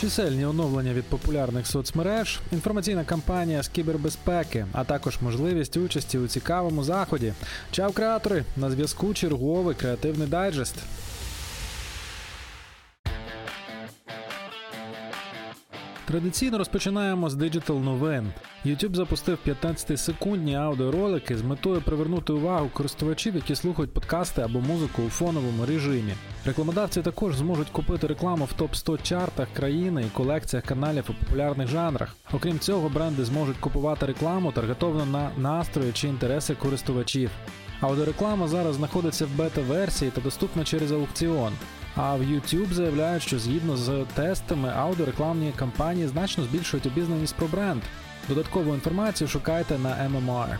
Чисельні оновлення від популярних соцмереж, інформаційна кампанія з кібербезпеки, а також можливість участі у цікавому заході. Чав креатори на зв'язку черговий креативний дайджест. Традиційно розпочинаємо з Digital новин. YouTube запустив 15-секундні аудіоролики з метою привернути увагу користувачів, які слухають подкасти або музику у фоновому режимі. Рекламодавці також зможуть купити рекламу в топ 100 чартах країни і колекціях каналів у популярних жанрах. Окрім цього, бренди зможуть купувати рекламу таргетовано на настрої чи інтереси користувачів. Аудіореклама зараз знаходиться в бета-версії та доступна через аукціон. А в YouTube заявляють, що згідно з тестами аудіорекламні кампанії значно збільшують обізнаність про бренд. Додаткову інформацію шукайте на MMR.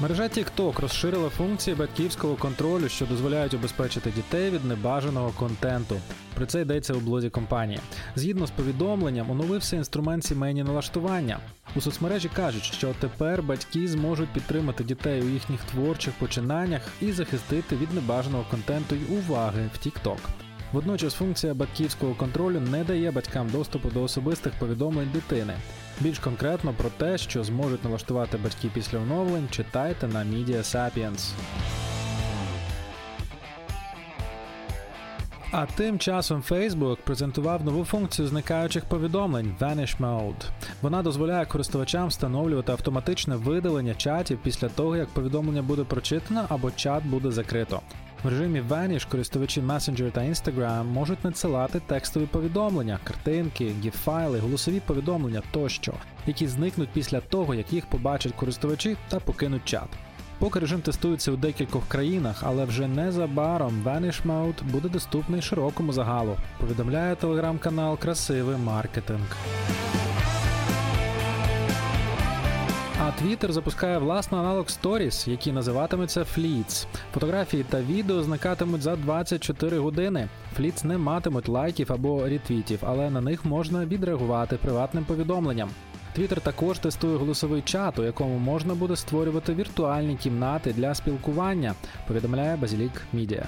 Мережа TikTok розширила функції батьківського контролю, що дозволяють убезпечити дітей від небажаного контенту. Про це йдеться у блозі компанії. Згідно з повідомленням, оновився інструмент сімейні налаштування. У соцмережі кажуть, що тепер батьки зможуть підтримати дітей у їхніх творчих починаннях і захистити від небажаного контенту й уваги в TikTok. Водночас функція батьківського контролю не дає батькам доступу до особистих повідомлень дитини. Більш конкретно про те, що зможуть налаштувати батьки після оновлень, читайте на Media Sapiens. А тим часом Facebook презентував нову функцію зникаючих повідомлень Vanish Mode. Вона дозволяє користувачам встановлювати автоматичне видалення чатів після того, як повідомлення буде прочитано або чат буде закрито. В режимі Vanish користувачі Messenger та Instagram можуть надсилати текстові повідомлення, картинки, гіф-файли, голосові повідомлення тощо, які зникнуть після того, як їх побачать користувачі та покинуть чат. Поки режим тестується у декількох країнах, але вже незабаром Vanish Mode буде доступний широкому загалу. Повідомляє телеграм-канал Красивий маркетинг. Twitter запускає власний аналог Stories, який називатиметься Fleets. Фотографії та відео зникатимуть за 24 години. Fleets не матимуть лайків або рітвітів, але на них можна відреагувати приватним повідомленням. Twitter також тестує голосовий чат, у якому можна буде створювати віртуальні кімнати для спілкування. Повідомляє Базілік Media.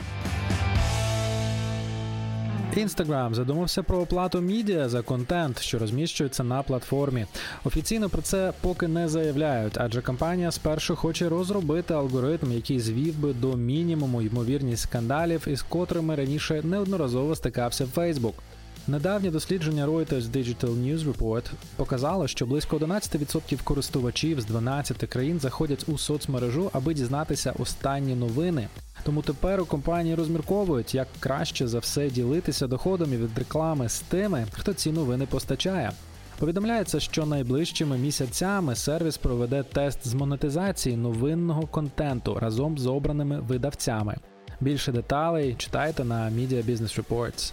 Instagram задумався про оплату мідіа за контент, що розміщується на платформі. Офіційно про це поки не заявляють, адже компанія спершу хоче розробити алгоритм, який звів би до мінімуму ймовірність скандалів, із котрими раніше неодноразово стикався Facebook. Недавнє дослідження Reuters Digital News Report показало, що близько 11% користувачів з 12 країн заходять у соцмережу, аби дізнатися останні новини. Тому тепер у компанії розмірковують, як краще за все ділитися доходами від реклами з тими, хто ці новини постачає. Повідомляється, що найближчими місяцями сервіс проведе тест з монетизації новинного контенту разом з обраними видавцями. Більше деталей читайте на Media Business Reports.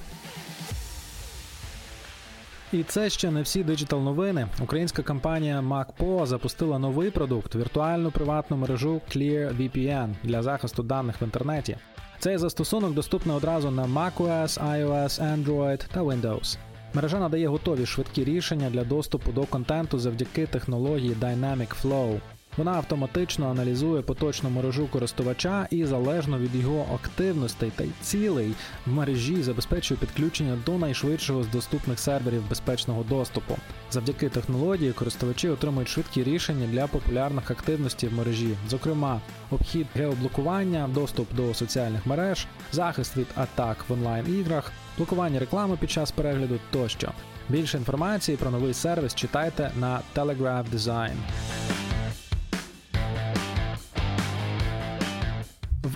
І це ще не всі диджитал новини. Українська компанія MacPo запустила новий продукт віртуальну приватну мережу ClearVPN для захисту даних в інтернеті. Цей застосунок доступний одразу на macOS, iOS, Android та Windows. Мережа надає готові швидкі рішення для доступу до контенту завдяки технології Dynamic Flow. Вона автоматично аналізує поточну мережу користувача і залежно від його активностей та цілей в мережі забезпечує підключення до найшвидшого з доступних серверів безпечного доступу. Завдяки технології користувачі отримують швидкі рішення для популярних активностей в мережі, зокрема, обхід геоблокування, доступ до соціальних мереж, захист від атак в онлайн-іграх, блокування реклами під час перегляду тощо. Більше інформації про новий сервіс читайте на Telegraph Design.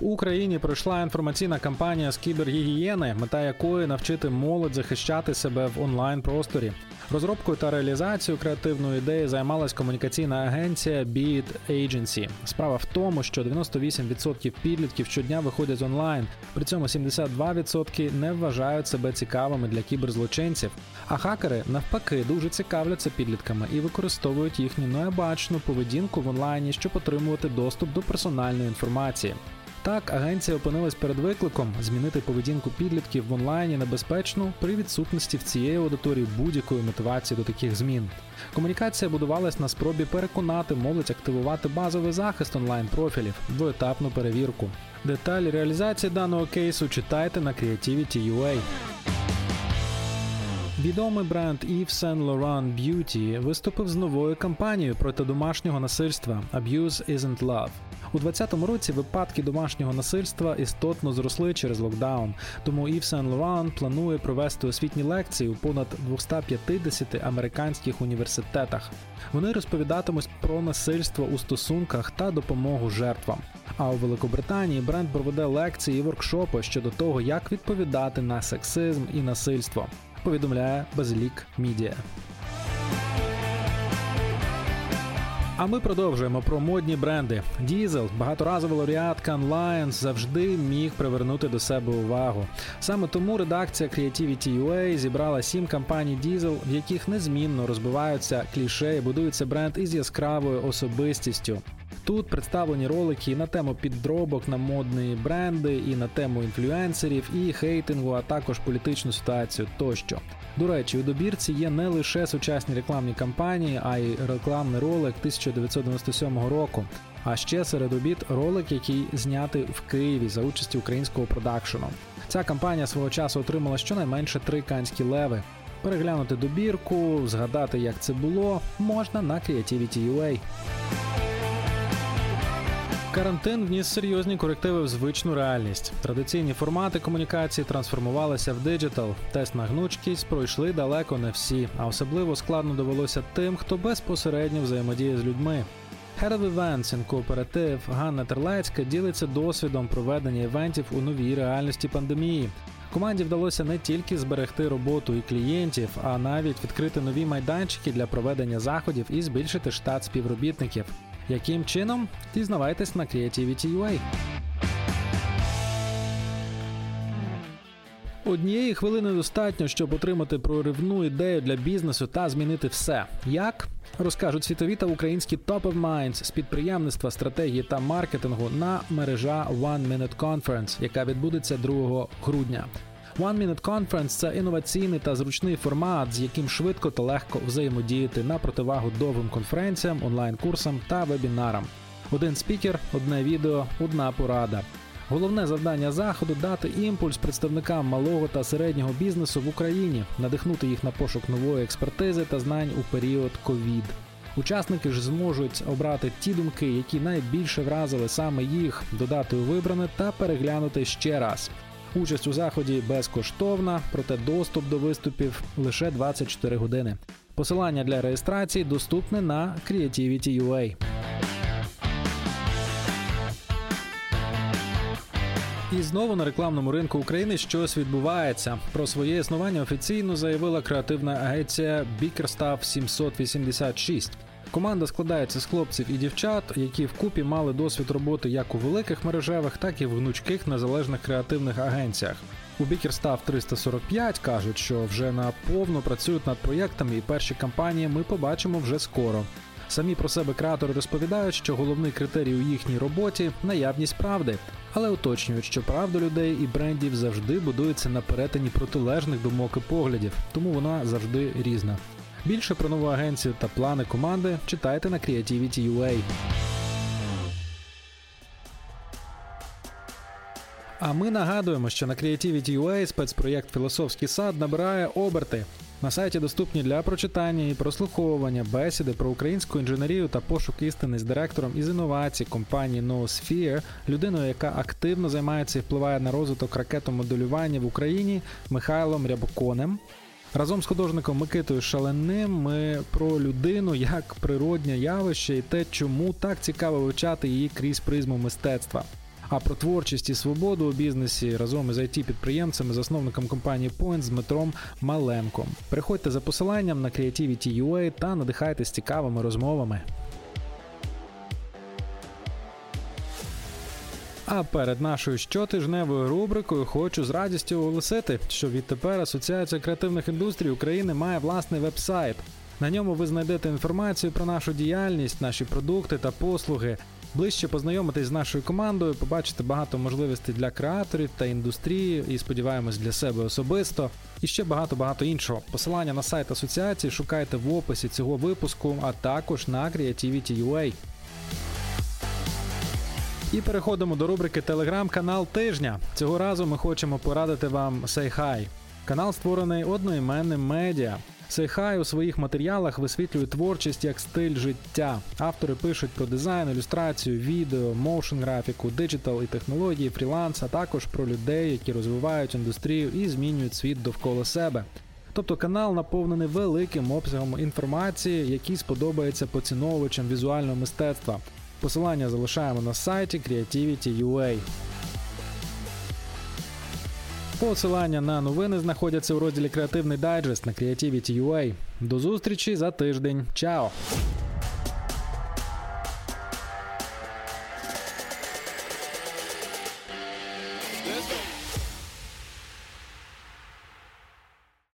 Україні пройшла інформаційна кампанія з кібергігієни, мета якої навчити молодь захищати себе в онлайн-просторі. Розробкою та реалізацією креативної ідеї займалась комунікаційна агенція Beat Agency. Справа в тому, що 98% підлітків щодня виходять онлайн, при цьому 72% не вважають себе цікавими для кіберзлочинців. А хакери навпаки дуже цікавляться підлітками і використовують їхню необачну поведінку в онлайні, щоб отримувати доступ до персональної інформації. Так, агенція опинилась перед викликом змінити поведінку підлітків в онлайні небезпечно при відсутності в цієї аудиторії будь-якої мотивації до таких змін. Комунікація будувалась на спробі переконати молодь активувати базовий захист онлайн-профілів, двоетапну перевірку. Деталі реалізації даного кейсу читайте на Creativity.ua. Відомий бренд Yves Saint Laurent Beauty виступив з новою кампанією проти домашнього насильства Abuse Isn't Love. У 2020 році випадки домашнього насильства істотно зросли через локдаун. Тому Yves Saint Laurent планує провести освітні лекції у понад 250 американських університетах. Вони розповідатимуть про насильство у стосунках та допомогу жертвам. А у Великобританії бренд проведе лекції і воркшопи щодо того, як відповідати на сексизм і насильство. Повідомляє Базилік Мідія. А ми продовжуємо про модні бренди. Diesel, багаторазова лауреатка Lions завжди міг привернути до себе увагу. Саме тому редакція Creativity.ua зібрала сім кампаній Diesel, в яких незмінно розбиваються кліше і будується бренд із яскравою особистістю. Тут представлені ролики і на тему підробок на модні бренди, і на тему інфлюенсерів, і хейтингу, а також політичну ситуацію тощо. До речі, у добірці є не лише сучасні рекламні кампанії, а й рекламний ролик 1997 року. А ще серед обід ролик, який знятий в Києві за участі українського продакшену. Ця кампанія свого часу отримала щонайменше три канські леви. Переглянути добірку, згадати, як це було, можна на Creativity.ua. Карантин вніс серйозні корективи в звичну реальність. Традиційні формати комунікації трансформувалися в диджитал. Тест на гнучкість пройшли далеко не всі, а особливо складно довелося тим, хто безпосередньо взаємодіє з людьми. Head of Events in Cooperative Ганна Терлецька ділиться досвідом проведення івентів у новій реальності пандемії. Команді вдалося не тільки зберегти роботу і клієнтів, а навіть відкрити нові майданчики для проведення заходів і збільшити штат співробітників. Яким чином? Дізнавайтесь на Creativity.ua. Однієї хвилини достатньо, щоб отримати проривну ідею для бізнесу та змінити все. Як розкажуть світові та українські Top of Minds з підприємництва, стратегії та маркетингу на мережа One Minute Conference, яка відбудеться 2 грудня. One Minute Conference – це інноваційний та зручний формат, з яким швидко та легко взаємодіяти на противагу довгим конференціям, онлайн-курсам та вебінарам. Один спікер, одне відео, одна порада. Головне завдання заходу дати імпульс представникам малого та середнього бізнесу в Україні, надихнути їх на пошук нової експертизи та знань у період ковід. Учасники ж зможуть обрати ті думки, які найбільше вразили саме їх, додати у вибране та переглянути ще раз. Участь у заході безкоштовна, проте доступ до виступів лише 24 години. Посилання для реєстрації доступне на Creativity.ua. І знову на рекламному ринку України щось відбувається. Про своє існування офіційно заявила креативна агенція Bickerstaff 786. Команда складається з хлопців і дівчат, які вкупі мали досвід роботи як у великих мережевих, так і в гнучких незалежних креативних агенціях. У Bickerstaff 345 кажуть, що вже наповно працюють над проєктами, і перші кампанії ми побачимо вже скоро. Самі про себе креатори розповідають, що головний критерій у їхній роботі наявність правди, але уточнюють, що правда людей і брендів завжди будується на перетині протилежних думок і поглядів, тому вона завжди різна. Більше про нову агенцію та плани команди читайте на Creativity.ua. А ми нагадуємо, що на Creativity.ua спецпроєкт Філософський сад набирає оберти. На сайті доступні для прочитання і прослуховування бесіди про українську інженерію та пошук істини з директором із інновацій компанії Noosphere, людиною, яка активно займається і впливає на розвиток ракетомоделювання в Україні Михайлом Рябоконем. Разом з художником Микитою Шаленним ми про людину як природнє явище і те, чому так цікаво вивчати її крізь призму мистецтва. А про творчість і свободу у бізнесі разом із it підприємцем і засновником компанії Point з Дмитром Маленком. Приходьте за посиланням на Creativity.ua та надихайтесь цікавими розмовами. А перед нашою щотижневою рубрикою хочу з радістю оголосити, що відтепер Асоціація креативних індустрій України має власний веб-сайт. На ньому ви знайдете інформацію про нашу діяльність, наші продукти та послуги. Ближче познайомитись з нашою командою, побачити багато можливостей для креаторів та індустрії, і сподіваємось для себе особисто. І ще багато багато іншого. Посилання на сайт асоціації шукайте в описі цього випуску, а також на Creativity.ua. І переходимо до рубрики Телеграм-канал тижня. Цього разу ми хочемо порадити вам Say Hi. Канал створений одноіменним медіа. Сейхай у своїх матеріалах висвітлює творчість як стиль життя. Автори пишуть про дизайн, ілюстрацію, відео, моушн графіку, диджитал і технології, фріланс, а також про людей, які розвивають індустрію і змінюють світ довкола себе. Тобто канал наповнений великим обсягом інформації, який сподобається поціновувачам візуального мистецтва. Посилання залишаємо на сайті Creativity.ua. Посилання на новини знаходяться у розділі Креативний дайджест на Creativity.ua. До зустрічі за тиждень. Чао!